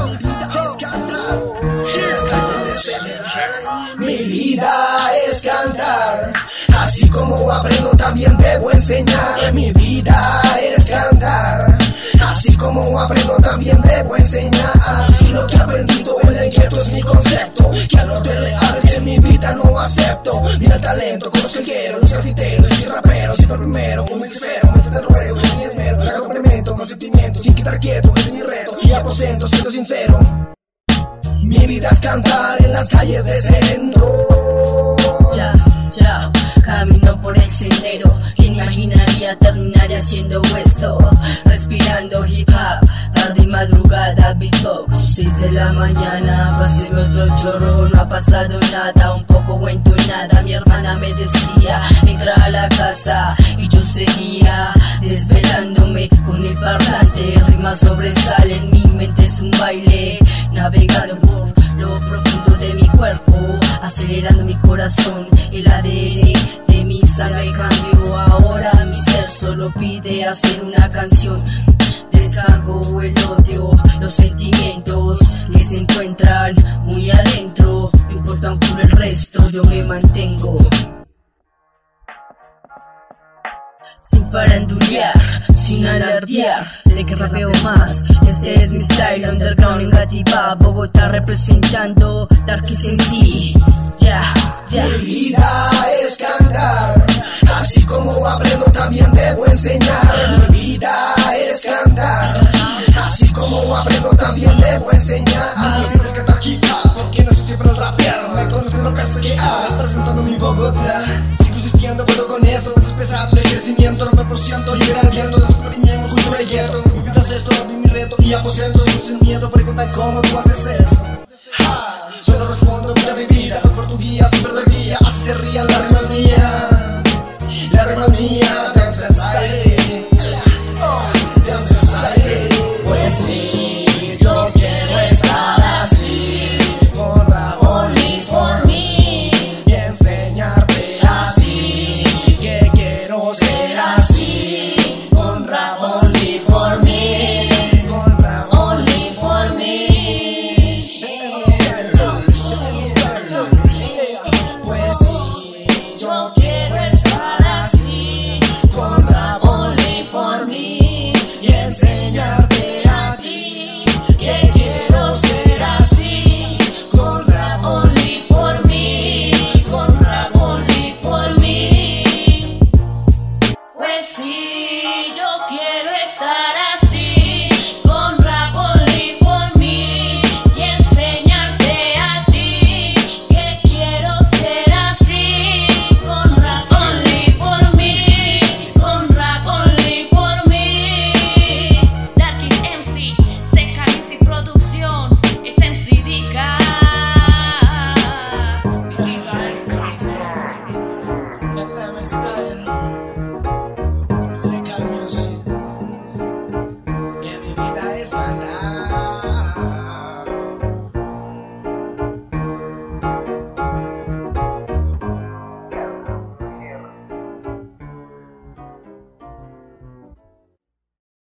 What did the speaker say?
mi vida es cantar. Yeah, mi vida es cantar. Así como aprendo también debo enseñar. Mi vida es cantar. Así como aprendo también debo enseñar. Si lo que he aprendido en el gueto es mi concepto, que a los teleales en mi vida no acepto. Mira el talento con los que quiero, los grafiteros y raperos, siempre primero, un espero, métete el ruedo, es mi esmero, hago complemento con sentimiento, sin quitar quieto, es mi reto, y aposento, siendo sincero. Mi vida es cantar en las calles de centro. Ya, ya, camino por el sendero. ¿Quién imaginaría terminar haciendo esto? Respirando hip hop, tarde y madrugada, beatbox. 6 de la mañana, páseme otro chorro, no ha pasado nada, un poco nada. Mi hermana me decía, entra a la casa, yo desvelándome con el parlante. Rimas sobresalen, mi mente es un baile, navegando por lo profundo de mi cuerpo, acelerando mi corazón, el ADN de mi sangre cambió. Ahora mi ser solo pide hacer una canción. Descargo el odio, los sentimientos que se encuentran muy adentro. No importa culo el resto, yo me mantengo. Sin farandulear, sin alardear De que rapeo más. Este es mi style underground negativa Bogotá representando Dark sí Ya, ya. Mi vida es cantar Así como aprendo también debo enseñar. Mi vida es cantar Así como aprendo también debo enseñar. Tienes que cantar hip Porque no soy siempre el rapear. Me conocen lo que Presentando mi Bogotá Sigo existiendo, puedo con esto Eso es pesado, el crecimiento no me porciento Libera el viento, descubrimos cultura y gueto. Mi vida es esto, mi reto y aposento Sin miedo, preguntan cómo tú haces eso